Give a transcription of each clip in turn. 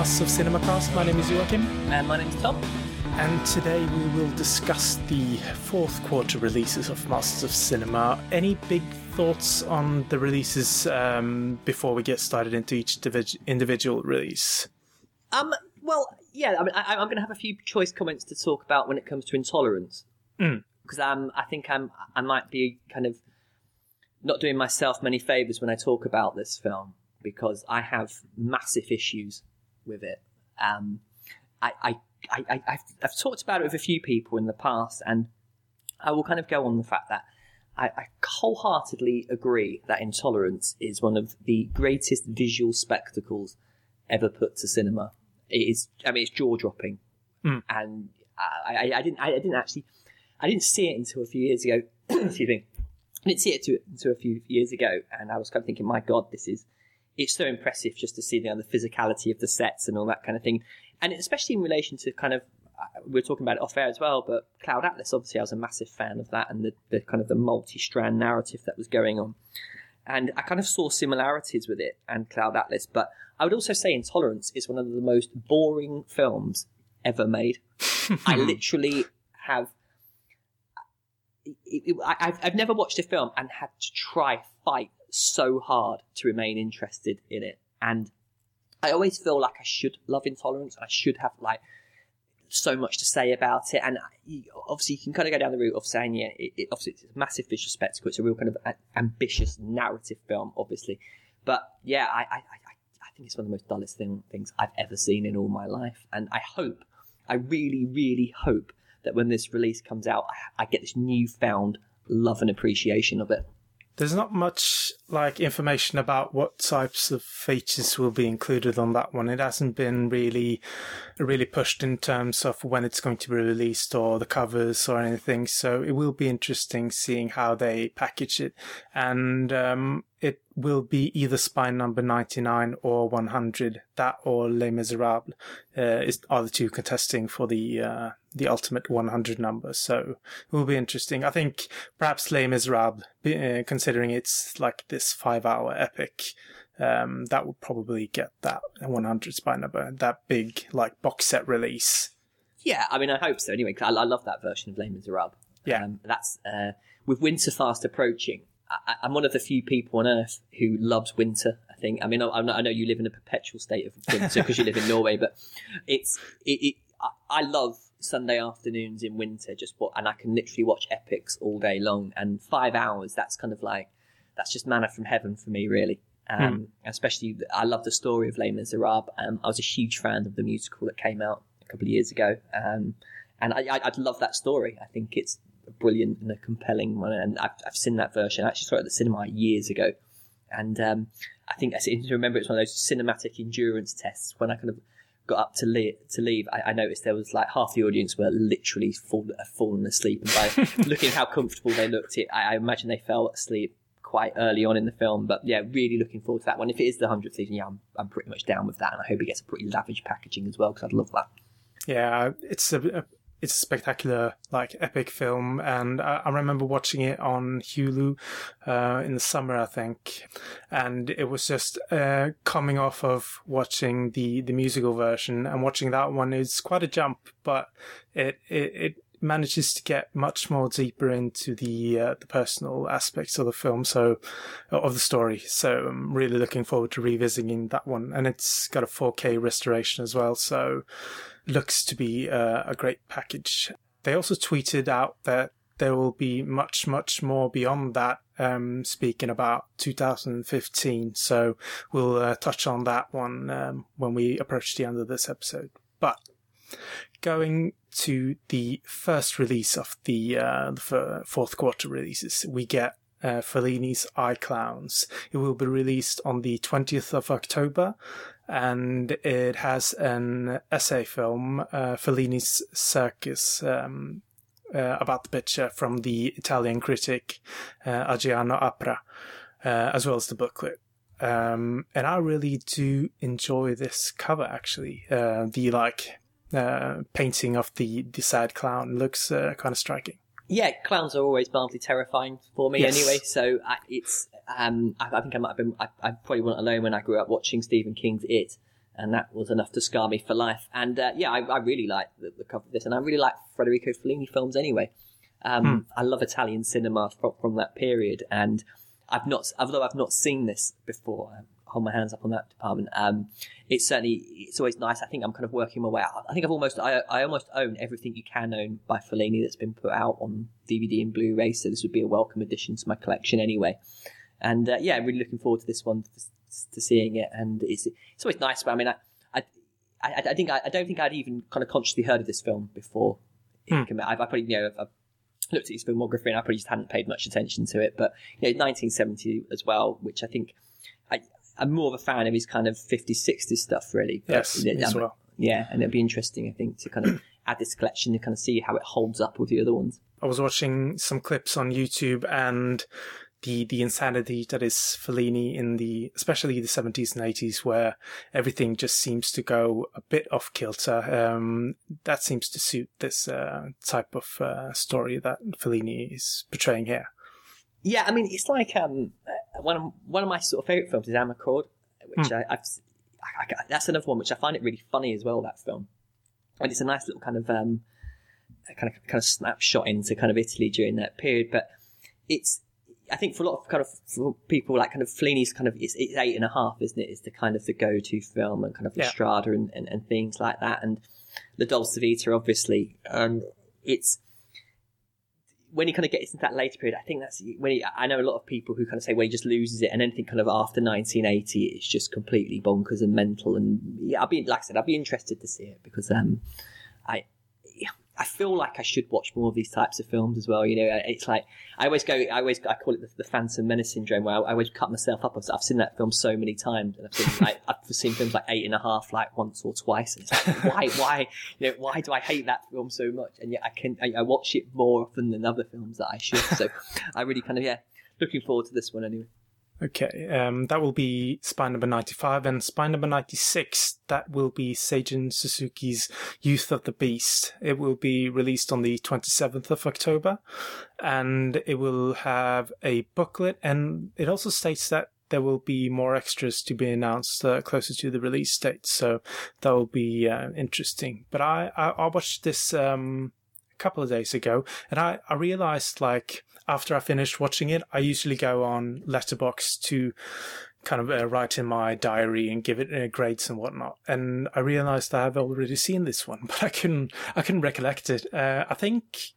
Masters of Cinema cast. My name is Joachim. And my name is Tom. And today we will discuss the fourth quarter releases of Masters of Cinema. Any big thoughts on the releases um, before we get started into each divi- individual release? Um, well, yeah, I mean, I, I'm going to have a few choice comments to talk about when it comes to intolerance. Mm. Because um, I think I'm, I might be kind of not doing myself many favours when I talk about this film because I have massive issues with it. Um, I, I, I, I, have I've talked about it with a few people in the past, and I will kind of go on the fact that I, I wholeheartedly agree that Intolerance is one of the greatest visual spectacles ever put to cinema. It is, I mean, it's jaw dropping, Mm. and I, I, I didn't, I, I didn't actually, I didn't see it until a few years ago. Excuse me. I didn't see it to, until a few years ago, and I was kind of thinking, my God, this is it's so impressive just to see the, the physicality of the sets and all that kind of thing, and especially in relation to kind of uh, we are talking about it off air as well. But Cloud Atlas, obviously, I was a massive fan of that and the, the kind of the multi-strand narrative that was going on, and I kind of saw similarities with it and Cloud Atlas. But I would also say Intolerance is one of the most boring films ever made. I literally have. It, it, I, I've, I've never watched a film and had to try fight so hard to remain interested in it. And I always feel like I should love intolerance. I should have like so much to say about it. And uh, obviously, you can kind of go down the route of saying, yeah, it, it, obviously it's a massive visual spectacle. It's a real kind of a, ambitious narrative film, obviously. But yeah, I, I, I, I think it's one of the most dullest thing, things I've ever seen in all my life. And I hope, I really, really hope that when this release comes out, I, I get this newfound love and appreciation of it. There's not much like information about what types of features will be included on that one. It hasn't been really, really pushed in terms of when it's going to be released or the covers or anything. So it will be interesting seeing how they package it. And um, it will be either Spine number 99 or 100. That or Les Miserables uh, is, are the two contesting for the uh, the ultimate 100 number. So it will be interesting. I think perhaps Les Miserables, uh, considering it's like this five hour epic, um, that would probably get that 100 Spine number, that big like box set release. Yeah, I mean, I hope so. Anyway, I, I love that version of Les Miserables. Yeah. Um, that's uh, with winter fast approaching. I, I'm one of the few people on Earth who loves winter. I think. I mean, I, I know you live in a perpetual state of winter because you live in Norway, but it's it. it I, love Sunday afternoons in winter. Just what, and I can literally watch epics all day long. And five hours. That's kind of like that's just manna from heaven for me, really. Um, Especially, I love the story of Les Miserables. Um, I was a huge fan of the musical that came out a couple of years ago, um, and I, I, I love that story. I think it's a brilliant and a compelling one, and I've, I've seen that version. I actually saw it at the cinema years ago, and um, I think I seem to remember it's one of those cinematic endurance tests. When I kind of got up to leave, to leave, I, I noticed there was like half the audience were literally fall, fallen asleep, and by looking how comfortable they looked, it I, I imagine they fell asleep quite early on in the film. But yeah, really looking forward to that one. If it is the hundredth season, yeah, I'm, I'm pretty much down with that, and I hope it gets a pretty lavish packaging as well because I'd love that. Yeah, it's a, a it's a spectacular, like epic film, and I, I remember watching it on Hulu uh, in the summer, I think, and it was just uh, coming off of watching the the musical version and watching that one is quite a jump, but it it. it manages to get much more deeper into the uh, the personal aspects of the film so of the story so i'm really looking forward to revisiting that one and it's got a 4k restoration as well so looks to be uh, a great package. They also tweeted out that there will be much, much more beyond that, um, speaking about 2015. So we'll uh, touch on that one um, when we approach the end of this episode. But going to the first release of the, uh, the fourth quarter releases, we get uh, Fellini's I Clowns. It will be released on the 20th of October, and it has an essay film, uh, Fellini's Circus, um, uh, about the picture from the Italian critic uh, Adriano Apra, uh, as well as the booklet. Um, and I really do enjoy this cover. Actually, uh, the like uh, painting of the the sad clown looks uh, kind of striking. Yeah, clowns are always mildly terrifying for me Yes. anyway. So I, it's um, I, I think I might have been I, I probably wasn't alone when I grew up watching Stephen King's It, and that was enough to scar me for life. And uh, yeah, I, I really like the, the cover of this, and I really like Federico Fellini films anyway. Um, I love Italian cinema from, from that period, and I've not, although I've not seen this before. Hold my hands up on that department. Um, it's certainly, it's always nice. I think I'm kind of working my way out. I think I've almost, I, I almost own everything you can own by Fellini that's been put out on DVD and Blu-ray. So this would be a welcome addition to my collection anyway. And uh, yeah, I'm really looking forward to this one, to, to seeing it. And it's, it's always nice. But I mean, I, I, I, I think I, I don't think I'd even kind of consciously heard of this film before. Hmm. I, I probably, you know, I've looked at his filmography and I probably just hadn't paid much attention to it. But you know, 1970 as well, which I think I'm more of a fan of his kind of 50s, 60s stuff, really. Yes, yeah, as well. Yeah, and it'd be interesting, I think, to kind of add this collection and kind of see how it holds up with the other ones. I was watching some clips on YouTube and the the insanity that is Fellini in the especially the seventies and eighties where everything just seems to go a bit off kilter. Um, that seems to suit this uh, type of uh, story that Fellini is portraying here. Yeah, I mean, it's like um, one of one of my sort of favorite films is Amarcord, which I, I've, I, I, that's another one which I find it really funny as well. That film, and it's a nice little kind of um, kind of kind of snapshot into kind of Italy during that period. But it's, I think, for a lot of kind of people like kind of Fellini's kind of it's, it's eight and a half, isn't it? Is the kind of the go to film and kind of Yeah. Strada and, and, and things like that, and La Dolce Vita, obviously, and it's when he kind of gets into that later period, I think that's when he, I know a lot of people who kind of say, well, he just loses it, and anything kind of after 1980, it's just completely bonkers and mental. And yeah, I'll be like I said, I'll be interested to see it because um, I I feel like I should watch more of these types of films as well. You know, uh, it's like I always go, I always I call it the, the Phantom Menace syndrome, where I, I always cut myself up. I've, I've seen that film so many times, and I've seen like I've seen films like Eight and a Half like once or twice. And it's like, why, why, you know, why do I hate that film so much? And yet I can I, I watch it more often than other films that I should. So I really kind of yeah, looking forward to this one anyway. Okay, um, that will be spine number 95, and spine number 96, that will be Seijun Suzuki's Youth of the Beast. It will be released on the 27th of October, and it will have a booklet, and it also states that there will be more extras to be announced uh, closer to the release date, so that will be uh, interesting. But I, I, I watched this um, a couple of days ago, and I, I realized, like, after I finished watching it, I usually go on Letterboxd to kind of uh, write in my diary and give it uh, grades and whatnot. And I realized I have already seen this one, but I couldn't I couldn't recollect it. Uh, I think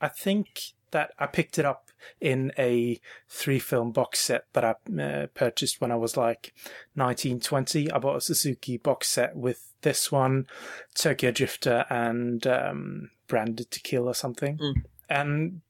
I think that I picked it up in a three film box set that I uh, purchased when I was like 19, 20. I bought a Suzuki box set with this one, Tokyo Drifter, and um, Branded to Kill or something. Mm. And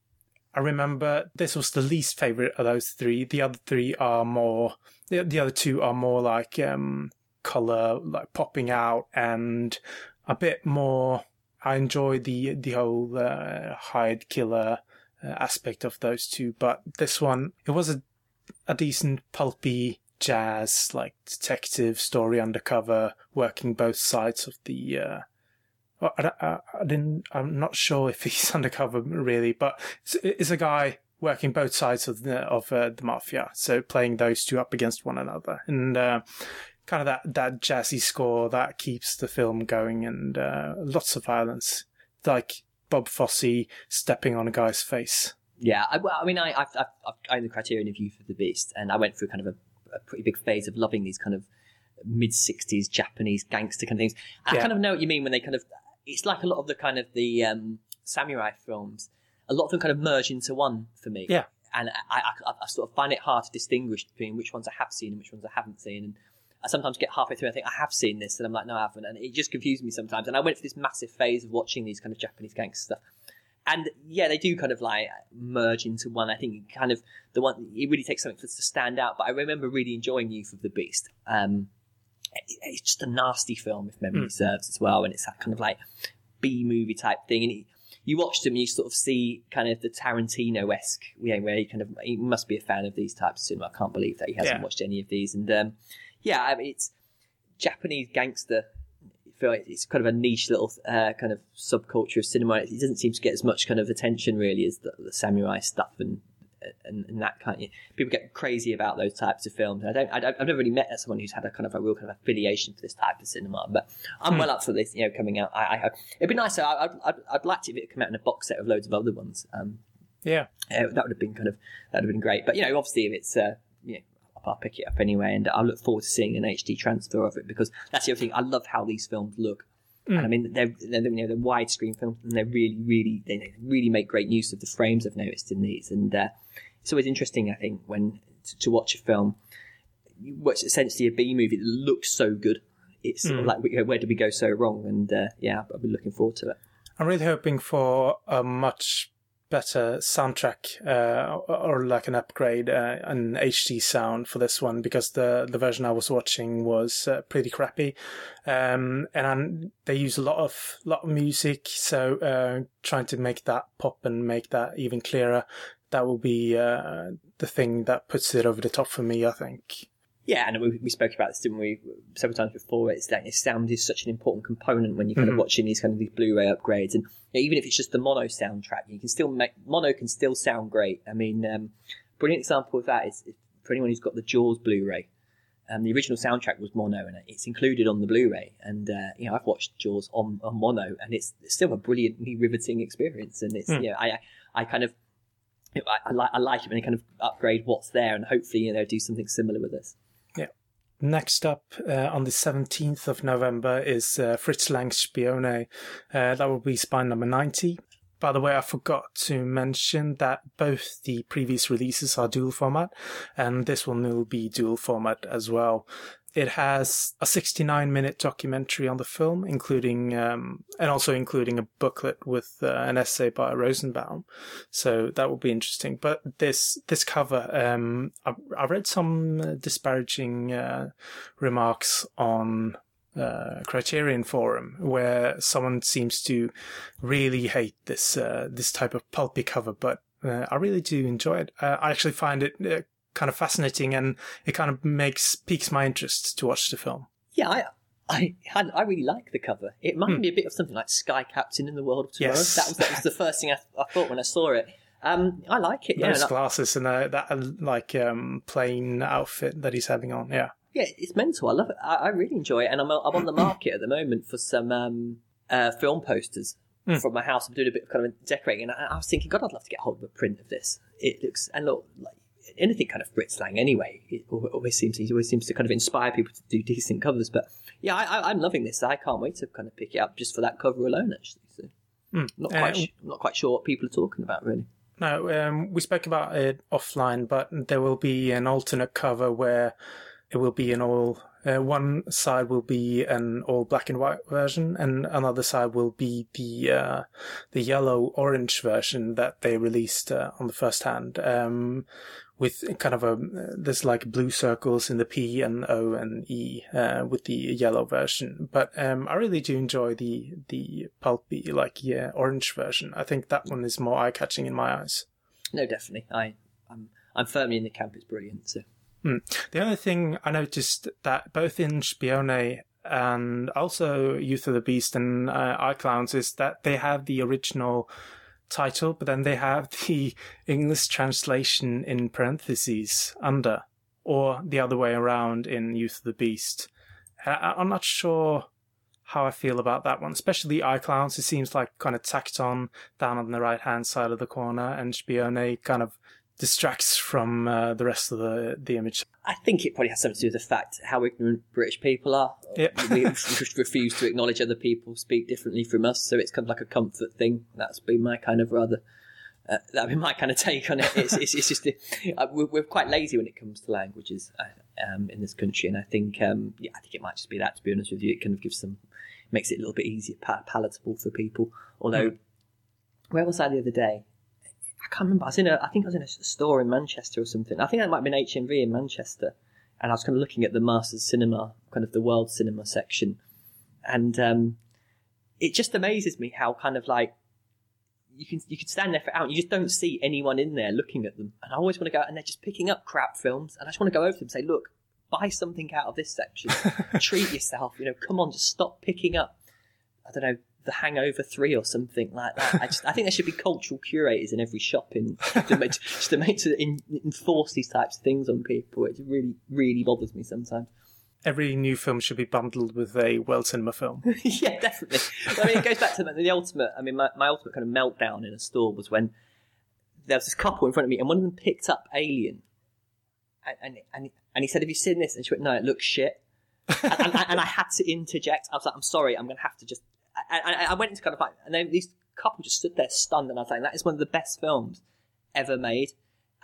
I remember this was the least favorite of those three. The other three are more, the, the other two are more like um, color, like popping out, and a bit more. I enjoy the the whole uh, hide killer uh, aspect of those two, but this one it was a a decent pulpy jazz like detective story undercover, working both sides of the. Uh, well, I, I, I didn't. I'm not sure if he's undercover really, but it's, it's a guy working both sides of the of uh, the mafia. So playing those two up against one another, and uh, kind of that that jazzy score that keeps the film going, and uh, lots of violence, like Bob Fosse stepping on a guy's face. Yeah, I, well, I mean, I, I've, I've, I've owned the Criterion of Youth of the Beast, and I went through kind of a, a pretty big phase of loving these kind of mid '60s Japanese gangster kind of things. I Yeah. kind of know what you mean when they kind of. It's like a lot of the kind of the um, samurai films. A lot of them kind of merge into one for me. Yeah. and I, I, I sort of find it hard to distinguish between which ones I have seen and which ones I haven't seen. And I sometimes get halfway through and I think I have seen this, and I'm like, no, I haven't, and it just confuses me sometimes. And I went through this massive phase of watching these kind of Japanese gangster stuff. And yeah, they do kind of like merge into one. I think kind of the one it really takes something to stand out. But I remember really enjoying Youth of the Beast. Um, it's just a nasty film, if memory Mm. serves, as well, and it's that kind of like B movie type thing. And it, you watch them, you sort of see kind of the Tarantino esque, yeah, where he kind of he must be a fan of these types of cinema. I can't believe that he hasn't Yeah. watched any of these. And um, yeah, I mean, it's Japanese gangster it's kind of a niche little uh, kind of subculture of cinema. It doesn't seem to get as much kind of attention really as the, the samurai stuff and, and and that kind. Of, people get crazy about those types of films. I don't. I don't I've never really met someone who's had a kind of a real kind of affiliation for this type of cinema. But I'm well up for this. You know, coming out. I, I it'd be nice. I, I'd, I'd, I'd like to if it come out in a box set of loads of other ones. Um, Yeah. uh, that would have been kind of that would have been great. But you know, obviously, if it's uh, you know, I'll pick it up anyway, and I look forward to seeing an HD transfer of it because that's the other thing. I love how these films look. And I mean, they're, they're you know they're widescreen films, and they really, really, they really make great use of the frames. I've noticed in these, and uh, it's always interesting. I think when to, to watch a film, what's essentially a B movie that looks so good. It's sort of like where did we go so wrong? And uh, yeah, I've been looking forward to it. I'm really hoping for a much better soundtrack uh, or like an upgrade, uh, an HD sound for this one because the the version I was watching was uh, pretty crappy, um, and I'm, they use a lot of lot of music. So uh, trying to make that pop and make that even clearer, that will be uh, the thing that puts it over the top for me. I think. Yeah, and we, we spoke about this, didn't we, several times before? It's that sound is such an important component when you're kind of watching these kind of these Blu-ray upgrades, and you know, even if it's just the mono soundtrack, you can still make mono can still sound great. I mean, um, brilliant example of that is for anyone who's got the Jaws Blu-ray. Um, the original soundtrack was mono, and it's included on the Blu-ray. And uh, you know, I've watched Jaws on, on mono, and it's still a brilliantly riveting experience. And it's you know, I I kind of I, I, like I like it when they kind of upgrade what's there, and hopefully you know do something similar with this. Next up uh, on the 17th of November is uh, Fritz Lang's Spione. Uh, that will be spine number 90. By the way, I forgot to mention that both the previous releases are dual format, and this one will be dual format as well. It has a 69 minute documentary on the film, including, um, and also including a booklet with uh, an essay by Rosenbaum. So that will be interesting. But this, this cover, um, I, I read some disparaging, uh, remarks on, uh, Criterion Forum where someone seems to really hate this, uh, this type of pulpy cover, but, uh, I really do enjoy it. Uh, I actually find it, uh, kind of fascinating and it kind of makes piques my interest to watch the film. Yeah, I I had I really like the cover. It reminded me a bit of something like Sky Captain in the World of Tomorrow. Yes. That was that was the first thing I, I thought when I saw it. Um, I like it. Yeah, Those glasses and uh, that uh, like um, plain outfit that he's having on. Yeah. yeah, it's mental. I love it. I, I really enjoy it, and I'm I'm on the market at the moment for some um, uh, film posters. From my house, I'm doing a bit of kind of decorating, and I, I was thinking, God, I'd love to get hold of a print of this. It looks and look like anything kind of Fritz Lang anyway. It always seems he always seems to kind of inspire people to do decent covers. But yeah, I, I, I'm loving this. I can't wait to kind of pick it up just for that cover alone. Actually, so not quite Uh, sh- not quite sure what people are talking about really. No, um, we spoke about it offline, but there will be an alternate cover where it will be an all. Uh, one side will be an all black and white version, and another side will be the uh, the yellow orange version that they released uh, on the first hand. Um, with kind of a there's like blue circles in the P and O and E uh, with the yellow version, but um, I really do enjoy the the pulpy like yeah orange version. I think that one is more eye catching in my eyes. No, definitely. I I'm I'm firmly in the camp. It's brilliant. So. The other thing I noticed that both in Spione and also Youth of the Beast and uh, I Clowns is that they have the original title, but then they have the English translation in parentheses under, or the other way around in Youth of the Beast. I- I'm not sure how I feel about that one, especially I Clowns. It seems like kind of tacked on down on the right hand side of the corner, and Spione kind of distracts from uh, the rest of the the image. I think it probably has something to do with the fact how ignorant British people are. We just refuse to acknowledge other people speak differently from us, so it's kind of like a comfort thing. That's been my kind of rather. Uh, that'd be my kind of take on it. It's, it's, it's just uh, we're, we're quite lazy when it comes to languages uh, um, in this country, and I think um, yeah, I think it might just be that. To be honest with you, it kind of gives some makes it a little bit easier pa- palatable for people. Although, where was I the other day? I can't remember. I was in a, I think I was in a store in Manchester or something. I think that might have been HMV in Manchester, and I was kind of looking at the Masters Cinema, kind of the world cinema section, and um, it just amazes me how kind of like you can you can stand there for hours, and you just don't see anyone in there looking at them, and I always want to go, and they're just picking up crap films, and I just want to go over to them and say, look. buy something out of this section. Treat yourself. You know, come on, just stop picking up. I don't know the Hangover Three or something like that. I just I think there should be cultural curators in every shop in to make, just to make to in, enforce these types of things on people. It really really bothers me sometimes. Every new film should be bundled with a World Cinema film. yeah, definitely. I mean, it goes back to the, the ultimate. I mean, my, my ultimate kind of meltdown in a store was when there was this couple in front of me, and one of them picked up Alien, and and and, and he said, "Have you seen this?" And she went, "No, it looks shit." and, and, and, I had to interject. I was like, "I'm sorry, I'm going to have to just." I, I, went into kind of like, and then these couple just stood there stunned, and I was like, "That is one of the best films ever made."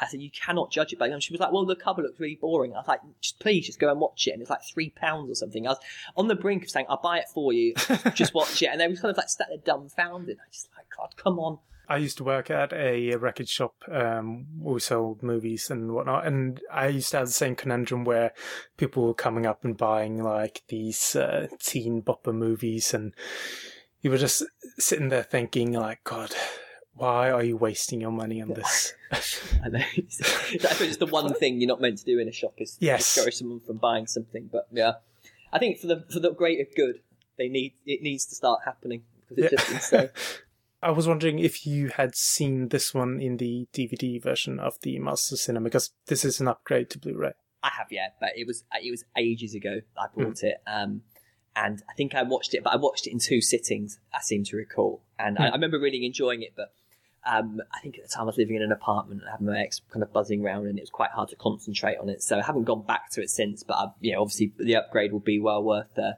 I said, "You cannot judge it by." And she was like, "Well, the cover looks really boring." I was like, "Just please, just go and watch it." And it's like three pounds or something. I was on the brink of saying, "I'll buy it for you, just watch it," and they were kind of like sat there dumbfounded. I just like, God, come on. I used to work at a record shop um, we sold movies and whatnot, and I used to have the same conundrum where people were coming up and buying like these uh, teen bopper movies, and you were just sitting there thinking, like, God, why are you wasting your money on this? I know. I suppose it's the one thing you're not meant to do in a shop is yes. discourage someone from buying something. But yeah, I think for the for the greater good, they need it needs to start happening because it's yeah. just insane. I was wondering if you had seen this one in the DVD version of the Master Cinema because this is an upgrade to Blu-ray. I have, yeah, but it was it was ages ago I bought mm. it, um, and I think I watched it, but I watched it in two sittings. I seem to recall, and mm. I, I, remember really enjoying it. But um, I think at the time I was living in an apartment and having my ex kind of buzzing around, and it was quite hard to concentrate on it. So I haven't gone back to it since. But I, you know, obviously the upgrade will be well worth uh,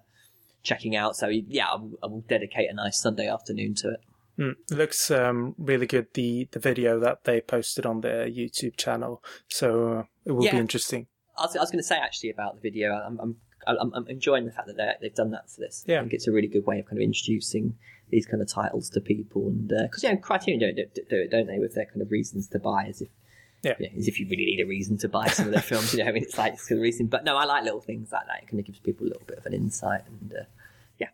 checking out. So yeah, I will, I will dedicate a nice Sunday afternoon to it. Mm, it looks um, really good. The the video that they posted on their YouTube channel, so uh, it will yeah. be interesting. I was, I was going to say actually about the video. I'm, I'm I'm, enjoying the fact that they've done that for this. Yeah. I think it's a really good way of kind of introducing these kind of titles to people, and because uh, you know Criterion don't do, it, don't they, with their kind of reasons to buy, as if yeah. You know, as if you really need a reason to buy some of their films. You know, I mean, it's like it's the reason. But no, I like little things like that. It kind of gives people a little bit of an insight, and uh, yeah,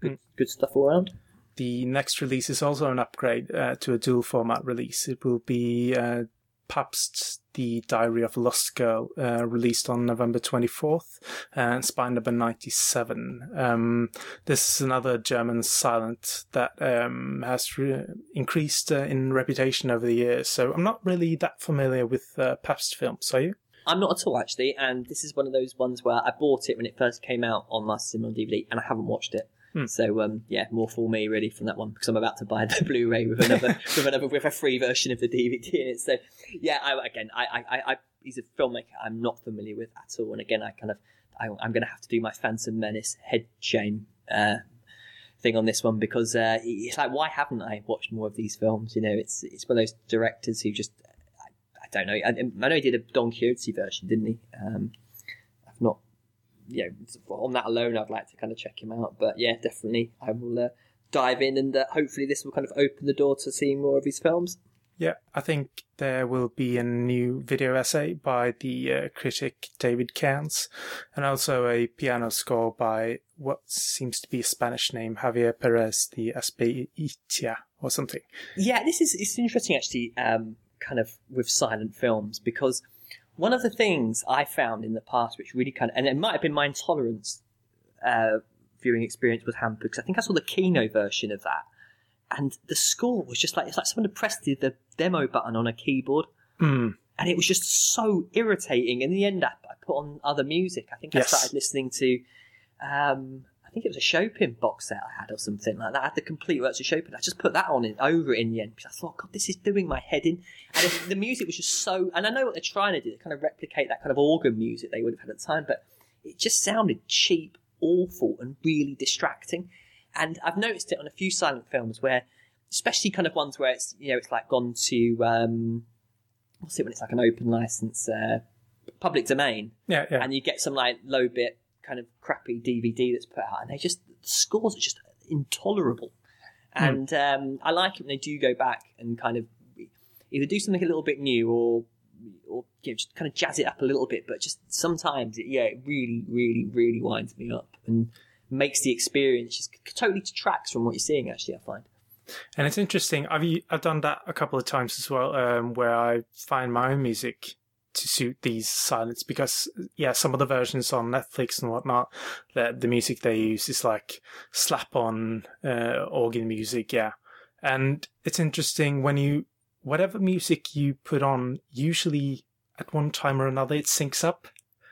good, mm. good stuff all around the next release is also an upgrade uh, to a dual format release. It will be uh, Pabst's The Diary of a Lost Girl, uh, released on November 24th, and spine number 97. Um, this is another German silent that um, has re- increased uh, in reputation over the years, so I'm not really that familiar with uh, Pabst films, are you? I'm not at all actually, and this is one of those ones where I bought it when it first came out on my Cinema DVD, and I haven't watched it. Hmm. So um, yeah, more for me really from that one because I'm about to buy the Blu-ray with another with another with a free version of the DVD in it. So yeah, I, again, I, I, I, he's a filmmaker I'm not familiar with at all, and again, I kind of I, am going to have to do my Phantom Menace head shame uh, thing on this one because uh, it's like why haven't I watched more of these films? You know, it's it's one of those directors who just I, I don't know. I, I, know he did a Don Quixote version, didn't he? Um, you know, on that alone, I'd like to kind of check him out. But yeah, definitely, I will uh, dive in, and uh, hopefully, this will kind of open the door to seeing more of his films. Yeah, I think there will be a new video essay by the uh, critic David Cairns, and also a piano score by what seems to be a Spanish name, Javier Perez de Azpeitia, or something. Yeah, this is it's interesting actually, um, kind of with silent films because one of the things I found in the past, which really kind of, and it might have been my intolerance uh, viewing experience was hampered because I think I saw the Kino version of that, and the score was just like it's like someone had pressed the, the demo button on a keyboard, mm. and it was just so irritating. In the end, I, I put on other music. I think I started listening to. Um, think it was a Chopin box set I had or something like that. I had the complete works of Chopin. I just put that on in, over it in the end because I thought, God, this is doing my head in. And the music was just so, and I know what they're trying to do, they kind of replicate that kind of organ music they would have had at the time, but it just sounded cheap, awful, and really distracting. And I've noticed it on a few silent films where, especially kind of ones where it's, you know, it's like gone to, um, what's it when it's like an open license, uh, public domain. Yeah, yeah. And you get some like low bit kind of crappy DVD that's put out, and they just the scores are just intolerable. Mm. And um, I like it when they do go back and kind of either do something a little bit new or or you know, just kind of jazz it up a little bit. But just sometimes, it, yeah, it really, really, really winds me up and makes the experience just totally detracts from what you're seeing. Actually, I find. And it's interesting. I've I've done that a couple of times as well, um, where I find my own music to suit these silence because yeah, some of the versions on Netflix and whatnot, the the music they use is like slap on uh, organ music, yeah. And it's interesting when you whatever music you put on, usually at one time or another it syncs up.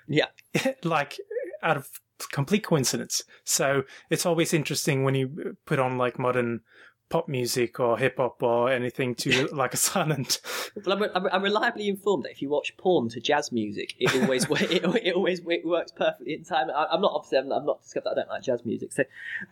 Yeah. like out of complete coincidence. So it's always interesting when you put on like modern pop music or hip hop or anything to like a silent. Well, I'm, I'm, reliably informed that if you watch porn to jazz music, it always it, it always it works perfectly in time. I, am not obviously I'm, I'm, not discovered that I don't like jazz music, so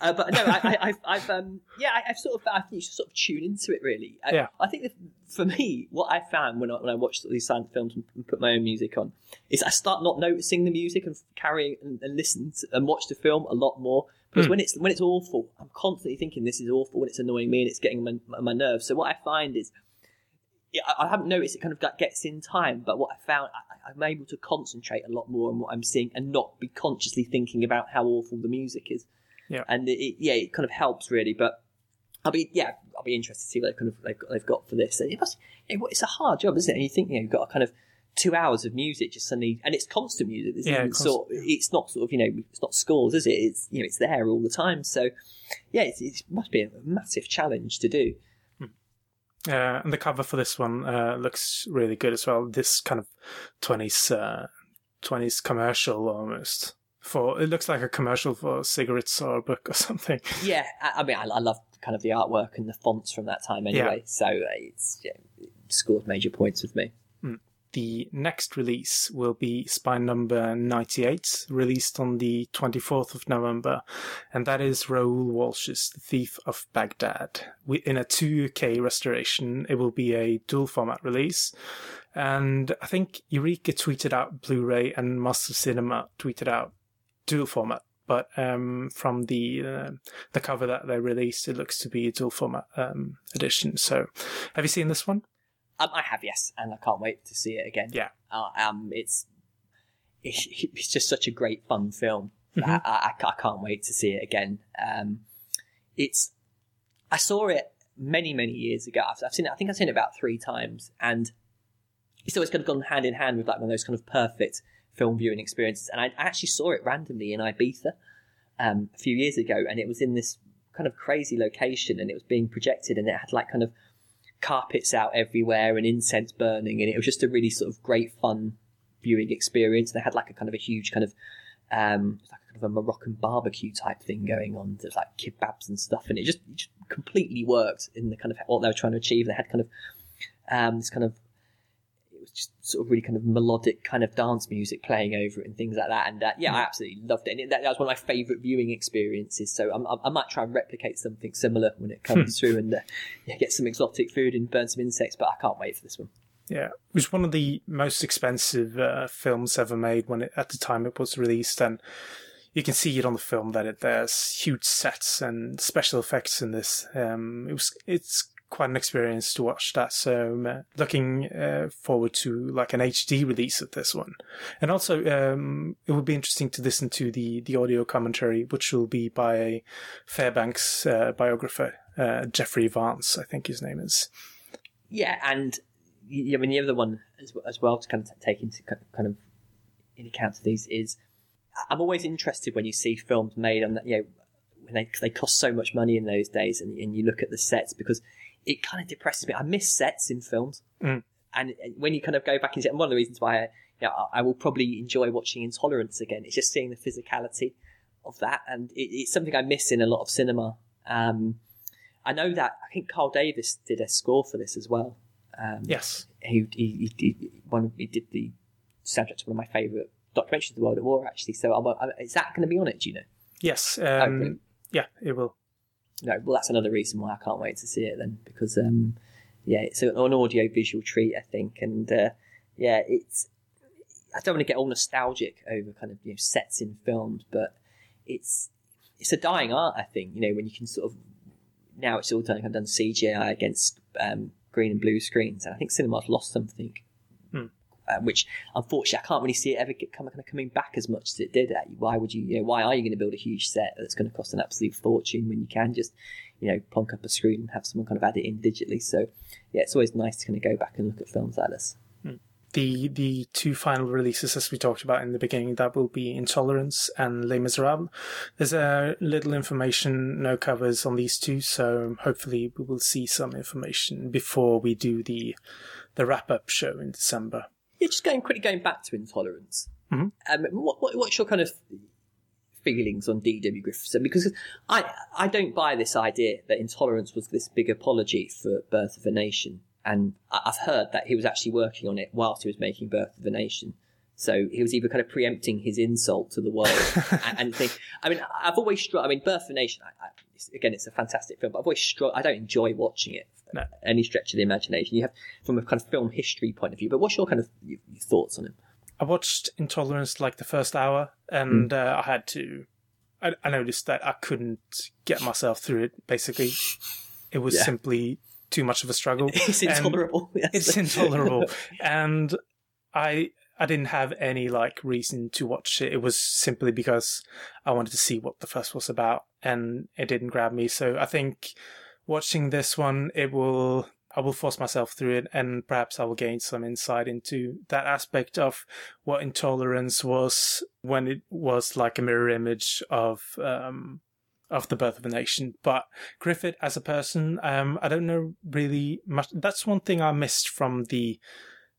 uh, but no, I, I, have um yeah I, have sort of I think you should sort of tune into it really. I, yeah, I think that for me, what I found when I, when I watched these silent films and put my own music on is I start not noticing the music and carrying and, and listen to, and watch the film a lot more because mm. when it's when it's awful, I'm constantly thinking this is awful when it's annoying me and it's getting my, my nerves. So what I find is, yeah, I, I haven't noticed it kind of gets in time, but what I found, I, I'm able to concentrate a lot more on what I'm seeing and not be consciously thinking about how awful the music is. Yeah, and it, it, yeah, it kind of helps really. But I'll be yeah, I'll be interested to see what they kind of they've got, they've got for this. And it must, it's a hard job, isn't it? And you think you know you've got to kind of two hours of music just suddenly, and it's constant music. It's yeah, sort, it's not sort of you know, it's not scores, is it? It's you know, it's there all the time. So, yeah, it must be a massive challenge to do. Uh, and the cover for this one uh, looks really good as well. This kind of twenties uh, twenties commercial almost. For it looks like a commercial for cigarettes or a book or something. Yeah, I, I mean, I, I, love kind of the artwork and the fonts from that time anyway. Yeah. So uh, it's yeah, it scored major points with me. Mm the next release will be Spine number 98, released on the 24th of November, and that is Raoul Walsh's The Thief of Baghdad. In a 2K restoration, it will be a dual format release. And I think Eureka tweeted out Blu ray and Master Cinema tweeted out dual format. But um, from the uh, the cover that they released, it looks to be a dual format um, edition. So, have you seen this one? Um, I have, yes, and I can't wait to see it again. Yeah. Uh, um, it's, it's just such a great fun film. Mm-hmm. I, I, I, can't wait to see it again. Um, it's, I saw it many, many years ago. I've, I've, seen it, I think I've seen it about three times, and so it's always kind of gone hand in hand with like one of those kind of perfect film viewing experiences. And I actually saw it randomly in Ibiza um, a few years ago, and it was in this kind of crazy location, and it was being projected, and it had like kind of carpets out everywhere and incense burning, and it was just a really sort of great fun viewing experience. They had like a kind of a huge kind of um, like kind of a Moroccan barbecue type thing going on. There's like kebabs and stuff, and it just, just completely worked in the kind of what they were trying to achieve. They had kind of um, this kind of just sort of really kind of melodic kind of dance music playing over it and things like that. And uh, yeah, I absolutely loved it. And that, that was one of my favourite viewing experiences. So I'm, i might try and replicate something similar when it comes through and uh, yeah, get some exotic food and burn some insects. But I can't wait for this one. Yeah, it was one of the most expensive uh, films ever made when it, at the time it was released, and you can see it on the film that it, there's huge sets and special effects in this. Um, it was it's quite an experience to watch that. So um, uh, looking uh, forward to like an HD release of this one, and also um, it would be interesting to listen to the the audio commentary, which will be by Fairbanks uh, biographer, uh, Jeffrey Vance, I think his name is. Yeah, and I mean the other one as, as well to kind of take into kind of in account of these is I'm always interested when you see films made on that you know they they cost so much money in those days and, and you look at the sets because it kind of depresses me. I miss sets in films, mm. and when you kind of go back and one of the reasons why I, you know, I will probably enjoy watching Intolerance again. It's just seeing the physicality of that, and it, it's something I miss in a lot of cinema. Um, I know that I think Carl Davis did a score for this as well. Um, yes, he he, he, he, one, he did the soundtrack to one of my favourite documentaries of the World at War, actually. So, I'm, I'm, is that going to be on it? Do you know? Yes. Um, oh, yeah, it will no, well, that's another reason why I can't wait to see it then, because um, yeah, it's an audio visual treat, I think, and uh, yeah, it's. I don't want to get all nostalgic over kind of you know sets in films, but it's it's a dying art, I think. You know, when you can sort of now it's all done, I've done CGI against um, green and blue screens, and I think cinema's lost something uh, which unfortunately I can't really see it ever get, kind of coming back as much as it did. Why would you, you know, why are you going to build a huge set that's going to cost an absolute fortune when you can just, you know, plonk up a screen and have someone kind of add it in digitally? So, yeah, it's always nice to kind of go back and look at films like this. Hmm. the the two final releases, as we talked about in the beginning, that will be Intolerance and Les Miserables. There's a little information, no covers on these two, so hopefully we will see some information before we do the the wrap up show in December. Yeah, just going quickly going back to Intolerance. Mhm. Um, what, what, what's your kind of feelings on D.W. Griffithson? Because I I don't buy this idea that Intolerance was this big apology for Birth of a Nation, and I've heard that he was actually working on it whilst he was making Birth of a Nation. So he was either kind of preempting his insult to the world and, and think. I mean, I've always struck. I mean, Birth of a Nation. I, I, again, it's a fantastic film, but I've always struck. I don't enjoy watching it. No. Any stretch of the imagination. You have from a kind of film history point of view. But what's your kind of thoughts on him? I watched Intolerance like the first hour, and Hmm. uh, I had to. I, I noticed that I couldn't get myself through it. Basically, it was Yeah. simply too much of a struggle. It's intolerable. Yes. It's intolerable, and I I didn't have any like reason to watch it. It was simply because I wanted to see what the fuss was about, and it didn't grab me. So I think watching this one, it will. I will force myself through it, and perhaps I will gain some insight into that aspect of what intolerance was when it was like a mirror image of um, of the birth of a nation. But Griffith as a person, um, I don't know really much. That's one thing I missed from the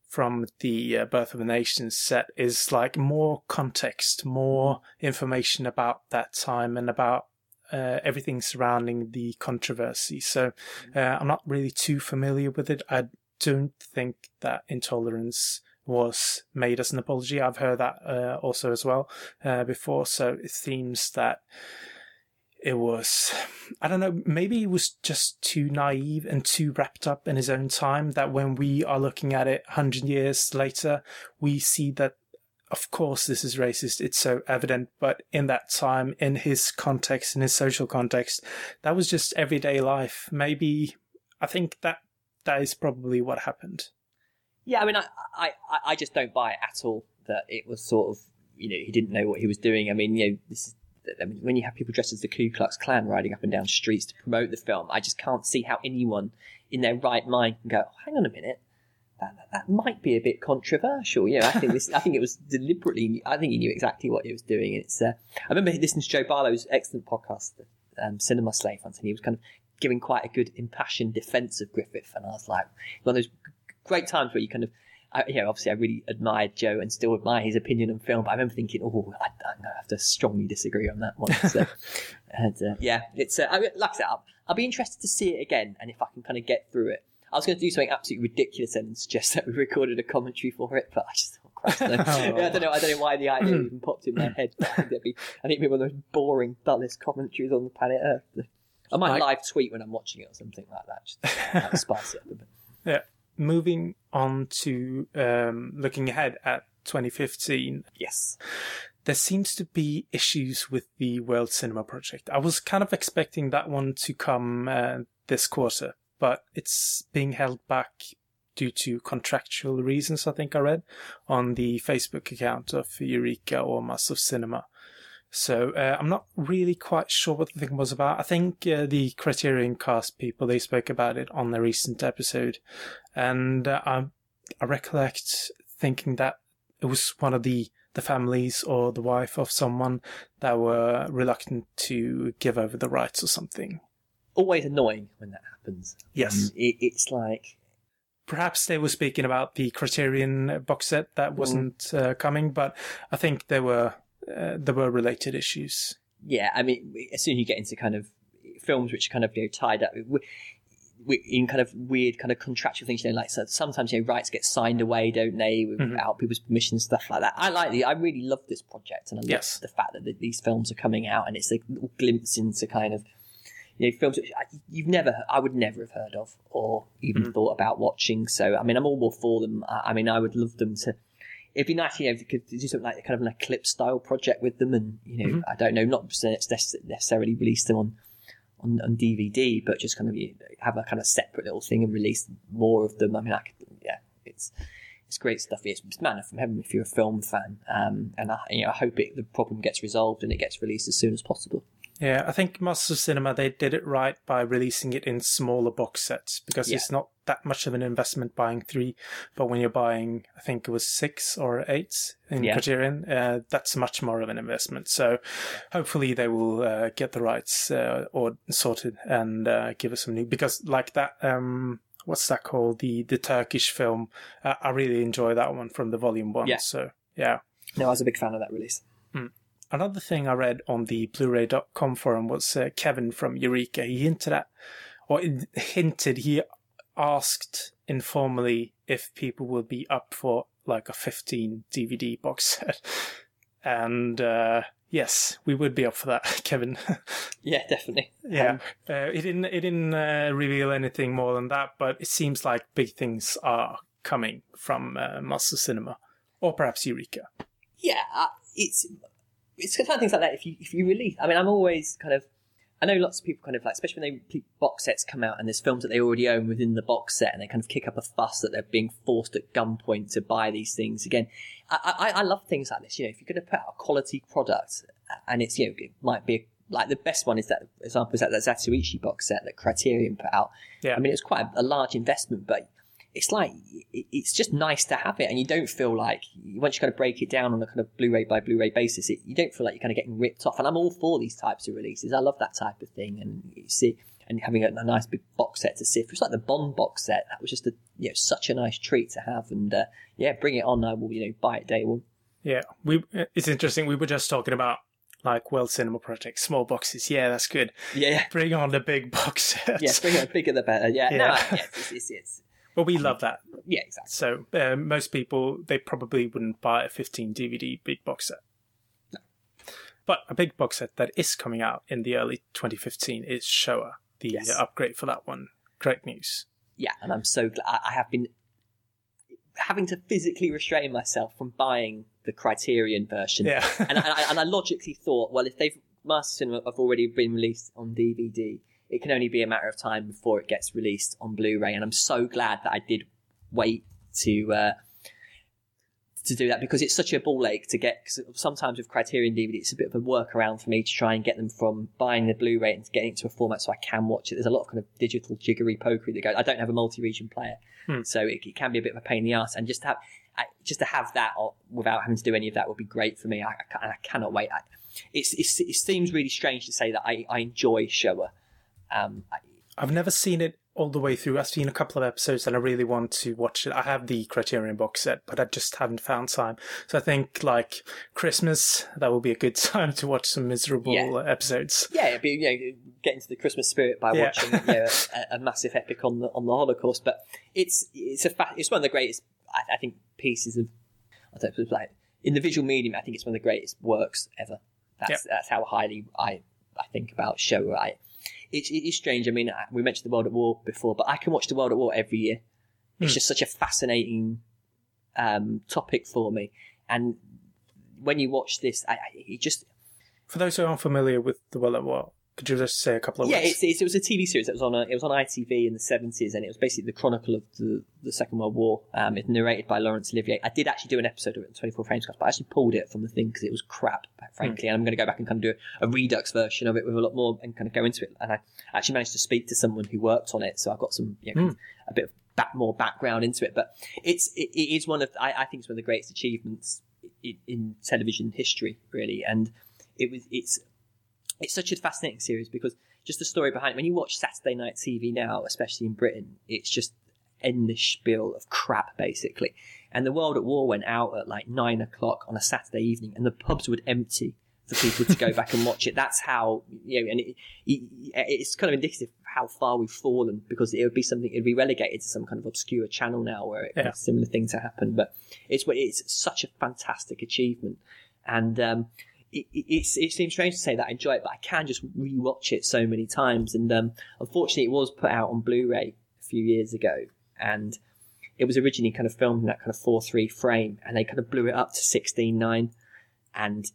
from the uh, birth of a nation set is like more context, more information about that time and about uh, everything surrounding the controversy. So uh, I'm not really too familiar with it. I don't think that intolerance was made as an apology. I've heard that uh, also as well uh, before. So it seems that it was, I don't know, maybe he was just too naive and too wrapped up in his own time that when we are looking at it 100 years later, we see that, of course, this is racist. It's so evident. But in that time, in his context, in his social context, that was just everyday life. Maybe, I think that that is probably what happened. Yeah, I mean, I, I, I- just don't buy it at all that it was sort of, you know, he didn't know what he was doing. I mean, you know, this is, I mean, when you have people dressed as the Ku Klux Klan riding up and down streets to promote the film, I just can't see how anyone in their right mind can go, oh, hang on a minute. That, that, that might be a bit controversial. You know, I think this. I think it was deliberately. I think he knew exactly what he was doing. It's. Uh, I remember listening to Joe Barlow's excellent podcast, um, Cinema Slave, once, and he was kind of giving quite a good impassioned defence of Griffith, and I was like, one of those great times where you kind of, I, you know, obviously I really admired Joe and still admire his opinion on film, but I remember thinking, oh, I, to have to strongly disagree on that one. So, and, uh, yeah, it's, uh, I, like I said, I'll, I'll be interested to see it again and if I can kind of get through it. I was going to do something absolutely ridiculous and suggest that we recorded a commentary for it, but I just thought, Christ, no. yeah, I don't know. I don't know why the idea even popped in my head. I think that'd be, I think it'd be one of the most boring, dullest commentaries on the planet Earth. I might live tweet when I'm watching it or something like that. Just uh, spice it up a bit. Yeah. Moving on to um, looking ahead at 2015, Yes. there seems to be issues with the World Cinema Project. I was kind of expecting that one to come uh, this quarter, but it's being held back due to contractual reasons, I think I read on the Facebook account of Eureka or Massive Cinema. So uh, I'm not really quite sure what the thing was about. I think uh, the Criterion Cast people they spoke about it on the recent episode, and uh, I, I recollect thinking that it was one of the the families or the wife of someone that were reluctant to give over the rights or something. Always annoying when that happens. Yes. Um, it, it's like, Perhaps they were speaking about the Criterion box set that wasn't uh, coming, but I think there were uh, there were related issues. yeah, I mean, as soon as you get into kind of films which are kind of you know, tied up with, in kind of weird kind of contractual things, you know, like so sometimes you know rights get signed away, don't they, without people's permission, stuff like that. I like the, I really love this project, and I love Yes. the fact that the, these films are coming out, and it's a glimpse into kind of you know films which I- you've never, I would never have heard of or even thought about watching. So I mean, I'm all for them. I, I mean, I would love them to. It'd be nice, you know, if you could do something like kind of an eclipse style project with them, and you know, I don't know, not necessarily release them on on, on DVD, but just kind of you know, have a kind of separate little thing and release more of them. I mean, I could, yeah, it's it's great stuff. It's manna from heaven if you're a film fan, um, and I, you know, I hope it, the problem gets resolved and it gets released as soon as possible. Yeah, I think Masters of Cinema they did it right by releasing it in smaller box sets because Yeah. it's not that much of an investment buying three, but when you're buying, I think it was six or eight in Yeah. Criterion, uh, that's much more of an investment. So hopefully they will uh, get the rights uh, or sorted and uh, give us some new because like that. Um, what's that called? The the Turkish film. Uh, I really enjoy that one from the volume one. Yeah. So yeah. No, I was a big fan of that release. Another thing I read on the Blu-ray.com forum was uh, Kevin from Eureka. He hinted at, or in- hinted, he asked informally if people would be up for like a 15 DVD box set. And uh, yes, we would be up for that, Kevin. Yeah, definitely. yeah, uh, it didn't it didn't uh, reveal anything more than that, but it seems like big things are coming from uh, Master Cinema, or perhaps Eureka. yeah, uh, it's it's kind of things like that. If you if you release, I mean, I'm always kind of. I know lots of people kind of like, especially when they box sets come out and there's films that they already own within the box set, and they kind of kick up a fuss that they're being forced at gunpoint to buy these things again. I, I, I love things like this. You know, if you're going to put out a quality product, and it's you know, it might be like the best one is that example is that that Zatoichi box set that Criterion put out. Yeah. I mean, it's quite a, a large investment, but it's like it's just nice to have it, and you don't feel like once you kind of break it down on a kind of Blu-ray by Blu-ray basis, it, you don't feel like you're kind of getting ripped off. And I'm all for these types of releases. I love that type of thing, and you see, and having a, a nice big box set to sift. through. It's like the Bond box set. That was just a you know such a nice treat to have, and uh, yeah, bring it on. I will you know buy it day one. Yeah, we. It's interesting. We were just talking about like World Cinema Project, small boxes. Yeah, that's good. Yeah, Bring on the big box sets. yeah, bring it bigger the better. Yeah, no, Yeah. it's, it's, it's, Well, we love that. yeah, exactly. So uh, most people they probably wouldn't buy a 15 DVD big box set. But a big box set that is coming out in the early 2015 is Shoah, the Yes. upgrade for that one. Great news. yeah, and I'm so glad. I I have been having to physically restrain myself from buying the Criterion version. Yeah. and, I, and I logically thought, well, if they've Master Cinema have already been released on DVD, it can only be a matter of time before it gets released on Blu-ray. And I'm so glad that I did wait to uh, to do that because it's such a ball ache to get. Cause sometimes with Criterion DVD, it's a bit of a workaround for me to try and get them from buying the Blu-ray and getting it to a format so I can watch it. There's a lot of kind of digital jiggery pokery that goes. I don't have a multi-region player, Hmm. so it, it can be a bit of a pain in the ass. And just to have I, just to have that without having to do any of that would be great for me. I, I, I cannot wait. I, it's, it's, it seems really strange to say that I, I enjoy Shoah. Um, I, I've never seen it all the way through. I've seen a couple of episodes and I really want to watch it. I have the Criterion box set, but I just haven't found time. So I think like Christmas, that will be a good time to watch some miserable Yeah. episodes. yeah, be, you know, get into the Christmas spirit by Yeah. watching you know, a, a massive epic on the on the Holocaust. But it's it's a fa- it's one of the greatest, I, I think, pieces of I don't know, like in the visual medium. I think it's one of the greatest works ever. That's that's how highly I I think about Shoah. I, it's it is strange. I mean, we mentioned the World at War before, but I can watch the World at War every year. It's Hmm. just such a fascinating um, topic for me, and when you watch this, I, I, it just For those who aren't familiar with the World at War, could you just say a couple of yeah, words? it's, it was a TV series that was on a, it was on ITV in the seventies, and it was basically the chronicle of the, the Second World War. Um, it's narrated by Laurence Olivier. I did actually do an episode of it on Twenty Four Frames, but I actually pulled it from the thing because it was crap, frankly. Hmm. And I'm going to go back and kind of do a, redux version of it with a lot more and kind of go into it. And I actually managed to speak to someone who worked on it, so I've got some you know, hmm. a bit of back, more background into it. But it's it, it is one of I, I think it's one of the greatest achievements in, in television history, really. And it was it's it's such a fascinating series because just the story behind it. When you watch Saturday night TV now, especially in Britain, it's just endless spiel of crap, basically. And the World at War went out at like nine o'clock on a Saturday evening, and the pubs would empty for people to go back and watch it. That's how you know, and it, it, it's kind of indicative of how far we've fallen because it would be something. It'd be relegated to some kind of obscure channel now where it, Yeah. similar things are happen. But it's it's such a fantastic achievement, and um, it, it, it seems strange to say that I enjoy it, but I can just rewatch it so many times. And um, unfortunately, it was put out on Blu-ray a few years ago, and it was originally kind of filmed in that kind of four three frame, and they kind of blew it up to sixteen nine, and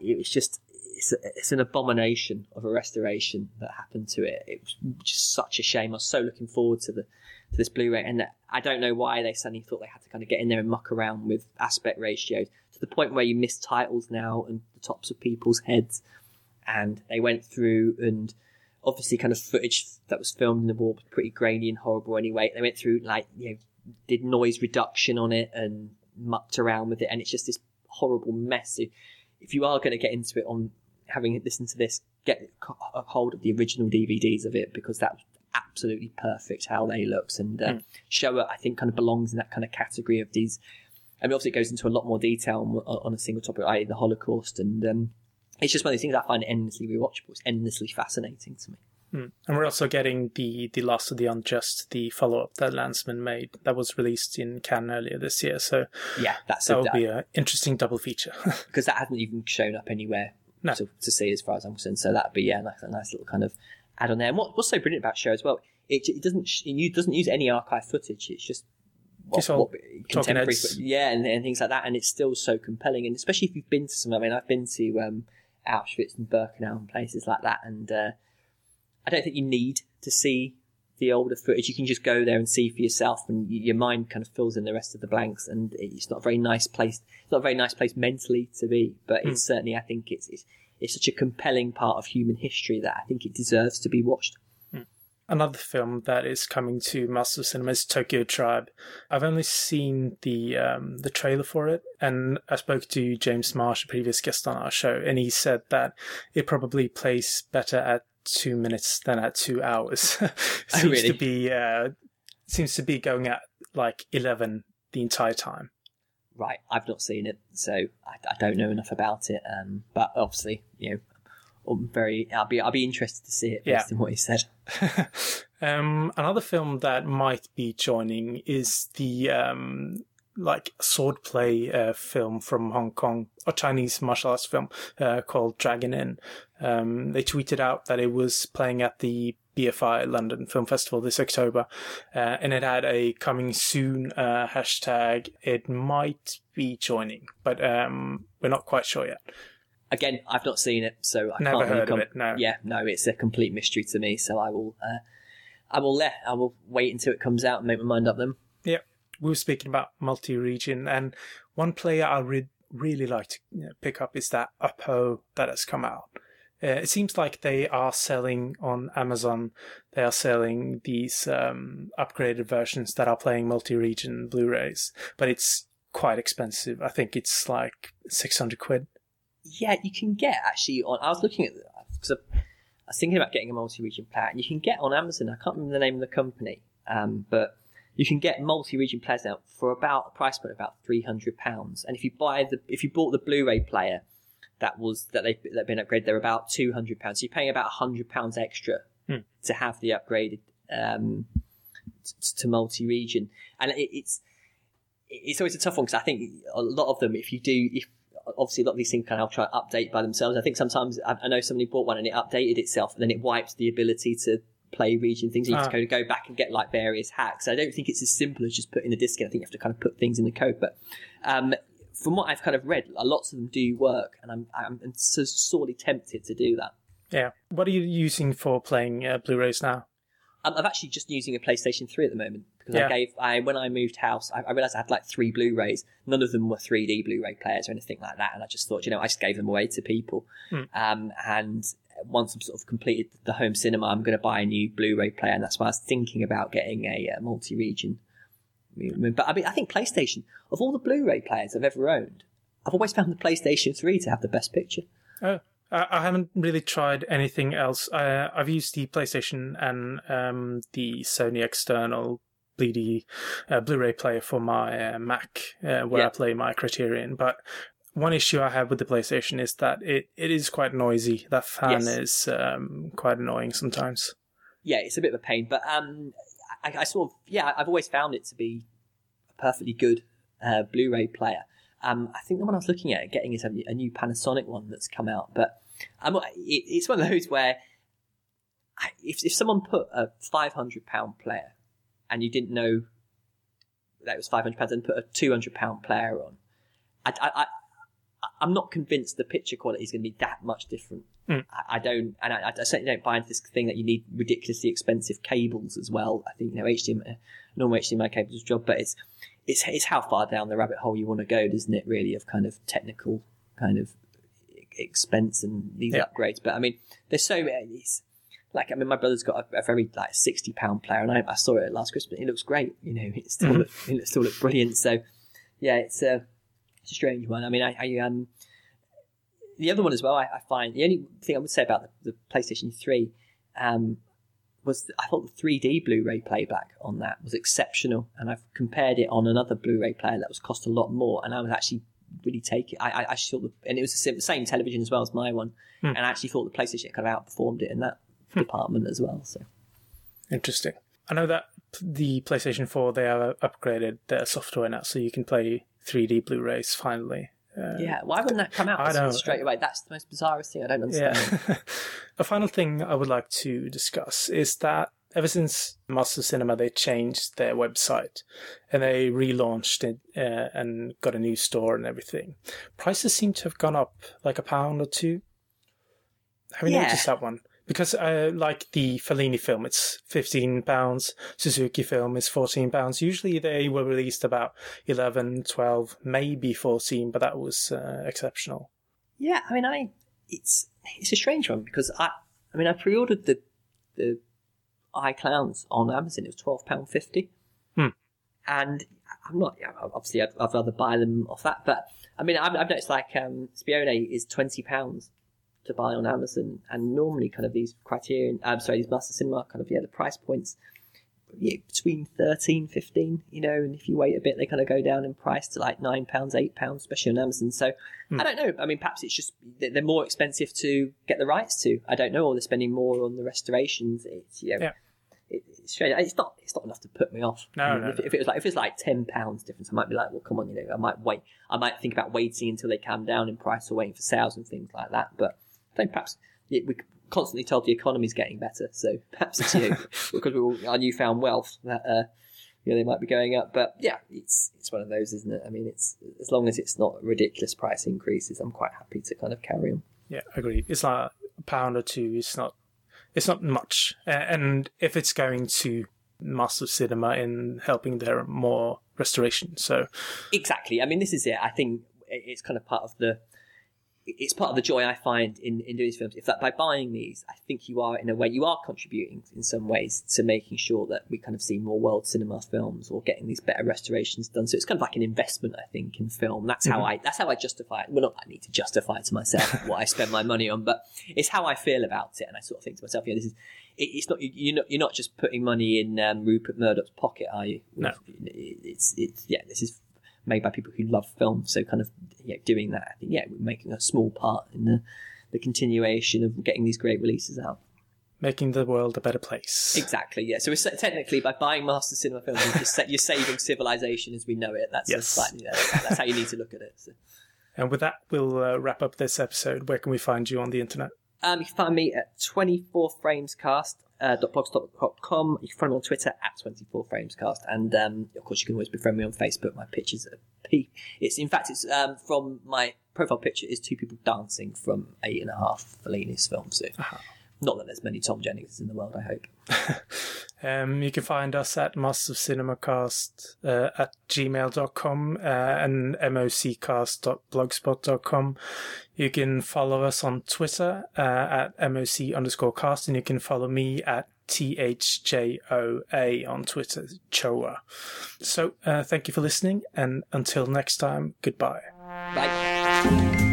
it was just. It's, a, it's an abomination of a restoration that happened to it. It was just such a shame. I was so looking forward to the to this Blu-ray, and I don't know why they suddenly thought they had to kind of get in there and muck around with aspect ratios to the point where you miss titles now and the tops of people's heads. And they went through and obviously kind of footage that was filmed in the war was pretty grainy and horrible anyway. They went through like you know did noise reduction on it and mucked around with it, and it's just this horrible mess. So if you are going to get into it on having listened to this, get a hold of the original DVDs of it because that's absolutely perfect how they looks and uh, mm. Shoah I think kind of belongs in that kind of category of these. I mean, obviously it goes into a lot more detail on, on a single topic, i.e. the Holocaust, and um, it's just one of those things I find endlessly rewatchable. It's endlessly fascinating to me. Mm. And we're also getting the the Last of the Unjust, the follow up that Lanzmann made, that was released in Cannes earlier this year. So yeah, that's that a, would be an interesting double feature because that hasn't even shown up anywhere no. to, to, see as far as I'm concerned. So that'd be yeah, nice, a nice little kind of add on there. And what, what's so brilliant about Shoah as well, it, it doesn't it doesn't use any archive footage. It's just what, what, contemporary, yeah, and, and, things like that. And it's still so compelling. And especially if you've been to some, I mean, I've been to um, Auschwitz and Birkenau and places like that, and uh, I don't think you need to see the older footage. You can just go there and see for yourself, and your mind kind of fills in the rest of the blanks. And it's not a very nice place. It's not a very nice place mentally to be, but mm. it's certainly, I think, it's, it's it's such a compelling part of human history that I think it deserves to be watched. Hmm. Another film that is coming to Master Cinema is Tokyo Tribe. I've only seen the um, the trailer for it, and I spoke to James Marsh, a previous guest on our show, and he said that it probably plays better at two minutes than at two hours. seems oh, really? to be uh, seems to be going at like eleven the entire time right, I've not seen it, so I, I don't know enough about it. Um, but obviously, you know, I'm very, I'll be, I'll be interested to see it based yeah. on what he said. um, another film that might be joining is the um, like swordplay uh, film from Hong Kong, a Chinese martial arts film uh, called Dragon Inn. Um, they tweeted out that it was playing at the BFI London Film Festival this October, uh, and it had a coming soon uh, hashtag. It might be joining, but um, we're not quite sure yet. Again, I've not seen it, so I never can't heard really com- of it. No, yeah, no, it's a complete mystery to me. So I will, uh, I will let, I will wait until it comes out and make my mind up. Then. Yeah, we were speaking about multi-region, and one player I would really like to pick up is that Oppo that has come out. Uh, it seems like they are selling on Amazon. They are selling these um, upgraded versions that are playing multi-region Blu-rays, but it's quite expensive. I think it's like six hundred quid. Yeah, you can get actually on. I was looking at because I was thinking about getting a multi-region player, and you can get on Amazon. I can't remember the name of the company, um, but you can get multi-region players now for about a price point of about three hundred pounds. And if you buy the if you bought the Blu-ray player that was that they've, they've been upgraded. They're about two hundred pounds. So you're paying about hundred pounds extra hmm. to have the upgraded um, t- to multi-region, and it, it's it's always a tough one because I think a lot of them, if you do, if obviously a lot of these things kind of try to update by themselves. I think sometimes I, I know somebody bought one and it updated itself, and then it wipes the ability to play region things. You have ah. to go back and get like various hacks. I don't think it's as simple as just putting the disc in. I think you have to kind of put things in the code. But um, from what I've kind of read, lots of them do work, and I'm I'm so sorely tempted to do that. Yeah. What are you using for playing uh, Blu-rays now? I'm, I'm actually just using a PlayStation 3 at the moment because yeah. I gave I when I moved house, I, I, realized I had like three Blu-rays. None of them were 3D Blu-ray players or anything like that, and I just thought, you know, I just gave them away to people. Hmm. Um, and once I'm sort of completed the home cinema, I'm going to buy a new Blu-ray player, and that's why I was thinking about getting a, a multi-region but I mean, I think PlayStation, of all the Blu-ray players I've ever owned, I've always found the PlayStation 3 to have the best picture. Oh, I haven't really tried anything else. Uh, I've used the PlayStation and um, the Sony external bleedy uh, Blu-ray player for my uh, Mac, uh, where yeah. I play my Criterion. But one issue I have with the PlayStation is that it, it is quite noisy. That fan yes. is um, quite annoying sometimes. Yeah, it's a bit of a pain, but um, I, I, sort of yeah, I've always found it to be a perfectly good uh, Blu-ray player. Um, I think the one I was looking at getting is a, a new Panasonic one that's come out, but it, it's one of those where if, if someone put a five hundred pound player and you didn't know that it was five hundred pounds and put a two hundred pound player on, I, I, I, I'm not convinced the picture quality is going to be that much different. Mm. I, I, don't, and I, I, certainly don't buy into this thing that you need ridiculously expensive cables as well. I think you know HDMI, normal HDMI cables job, but it's it's it's how far down the rabbit hole you want to go, doesn't it? Really, of kind of technical kind of expense and these yeah. upgrades. But I mean, there's so many. These, like I mean, my brother's got a, a very like sixty pound player, and I, I, saw it last Christmas. It looks great. You know, it still look, it still looks brilliant. So yeah, it's a it's a strange one. I mean, I, I um the other one as well. I, I find the only thing I would say about the, the PlayStation Three um was I thought the 3D Blu-ray playback on that was exceptional, and I've compared it on another Blu-ray player that was cost a lot more, and I was actually really take it. I, I, I thought, the, and it was the same, television as well as my one, Hmm. and I actually thought the PlayStation kind of outperformed it in that department as well. So Interesting. I know that the PlayStation 4 they have upgraded their software now, so you can play 3D Blu-rays finally. Uh, yeah, why wouldn't that come out straight away? That's the most bizarre thing. I don't understand. Yeah. a final thing I would like to discuss is that ever since Master Cinema, they changed their website and they relaunched it uh, and got a new store and everything. Prices seem to have gone up like a pound or two. Have you Yeah. noticed that one? Because uh, like the Fellini film, it's fifteen pounds. Suzuki film is fourteen pounds. Usually they were released about 11, 12, maybe fourteen, but that was uh, exceptional. Yeah, I mean, I it's it's a strange one because I I mean I pre-ordered the the Clowns on Amazon. It was twelve pound fifty, Hmm. and I'm not obviously I'd, I'd rather buy them off that, but I mean I've, I've noticed like um, Spione is twenty pounds to buy on Amazon, and normally kind of these Criterion, I'm sorry, these Master Cinema kind of yeah the price points. Yeah, between 13 15 you know and if you wait a bit they kind of go down in price to like nine pounds eight pounds especially on amazon so hmm. I don't know. I mean, perhaps it's just they're more expensive to get the rights to. I don't know, or they're spending more on the restorations. It's you know, Yeah. it's strange. It's not. It's not enough to put me off. No, I mean, no, if, no. if it was like if it's like ten pounds difference, I might be like, well, come on, you know, I might wait. I might think about waiting until they calm down in price or waiting for sales and things like that. But think perhaps we constantly told the economy's getting better, so perhaps it's you because we're all our newfound wealth that. uh you know, they might be going up, but yeah, it's it's one of those, isn't it? I mean, it's as long as it's not ridiculous price increases, I'm quite happy to kind of carry on. Yeah, agreed. It's like a pound or two. It's not. It's not much. And if it's going to Master Cinema in helping their more restoration, so Exactly. I mean, this is it. I think it's kind of part of the. It's part of the joy I find in, in doing these films. If that by buying these, I think you are in a way you are contributing in some ways to making sure that we kind of see more world cinema films or getting these better restorations done. So it's kind of like an investment, I think, in film. That's how I that's how I justify it. Well, not I need to justify it to myself what I spend my money on, but it's how I feel about it. And I sort of think to myself, yeah, this is it, it's not you- you're not you're not just putting money in um, Rupert Murdoch's pocket, are you? No. It- it's it's yeah, this is made by people who love film. So kind of yeah, doing that, I think yeah, we're making a small part in the the continuation of getting these great releases out. making the world a better place. Exactly, yeah. So we're, technically, by buying Master Cinema films, you're, just you're saving civilization as we know it. That's Yes. slightly, yeah, that's how you need to look at it. So. And with that, we'll uh, wrap up this episode. Where can we find you on the internet? Um, you can find me at 24framescast. Uh. You can find me on Twitter at 24framescast, and um, of course you can always befriend me on Facebook. My pictures are p. It's in fact it's um, from my profile picture is two people dancing from eight and a half Fellini's films. So not that there's many Tom Jennings in the world. I hope. Um, you can find us at mastercinemacast uh, at gmail.com uh, and moccast.blogspot.com. You can follow us on Twitter uh, at moc underscore cast, and you can follow me at THJOA on Twitter, Choa. So uh, thank you for listening, and until next time, goodbye. Bye.